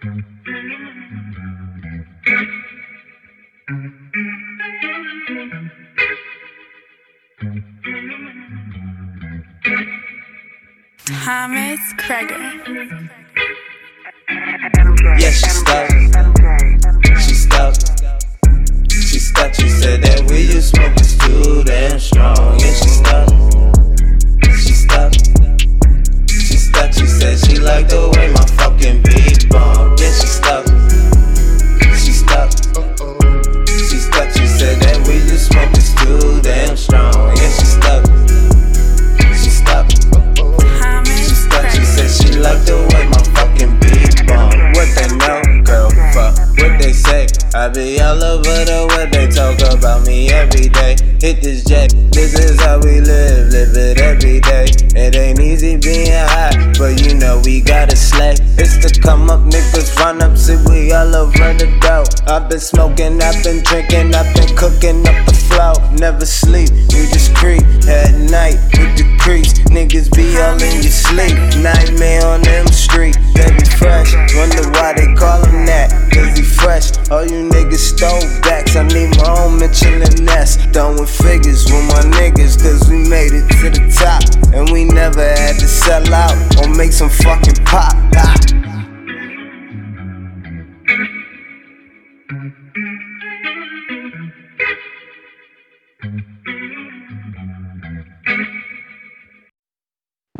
Thomas Kreger. Yeah, she stuck. She stuck. She stuck. She said that we you smoke is too damn strong. Yeah, she stuck. She stuck. She stuck. She said she like the way what they talk about me every day. Hit this jet, this is how we live, live it every day. It ain't easy being high, but you know we gotta slay. It's the come up niggas run up, see we all over the dough. I've been smoking, I've been drinking, I've been cooking up the flow. Never sleep, you just creep at night with the creeps. Niggas be all in your sleep. Nightmare on them streets, they be fresh. Wonder why they call him that, cause he fresh. All you niggas stole backs, I need my own Michelin nest. Done with figures with my niggas, cause we made it to the top. And we never had to sell out or make some fucking pop. Ah.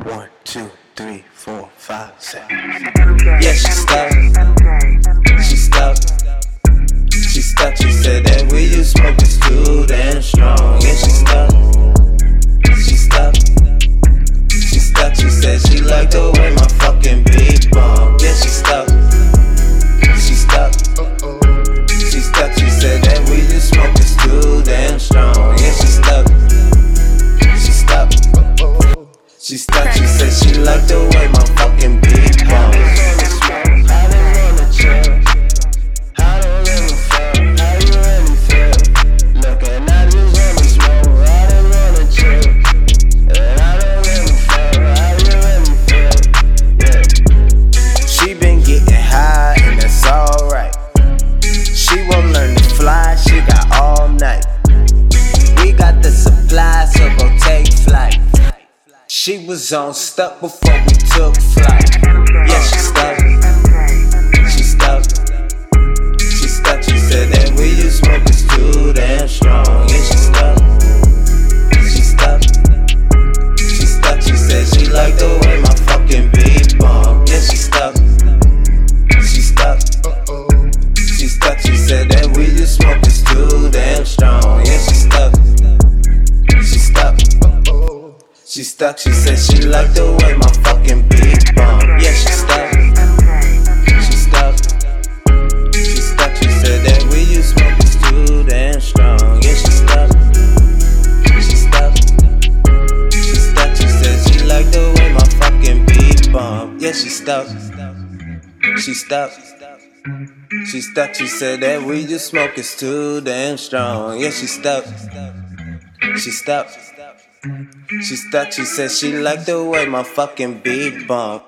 One, two, three, four, five, six. Yeah, she stuck. She was on stuck before we took flight. Yeah, she stuck. She stuck. She stuck. She said that we you smoke is too damn strong. Yeah, she stuck. She stuck. She stuck. She said she like the way my fucking beat bump. Yeah, she stuck. She stuck. She stuck. She said stuck, she said she like the way my fucking beat bump. Yeah, she stuck. She stuck. She stuck, she said that we you smoke is too damn strong. Yeah, she stuck. She stuck. She stuck, she said she like the way my fucking beat bump. Yeah, she stuck. She stuck. She stuck, she said that we you smoke is too damn strong. Yeah, she stuck. She stuck. She stuck, she stuck, she said she like the way my fucking beat bump.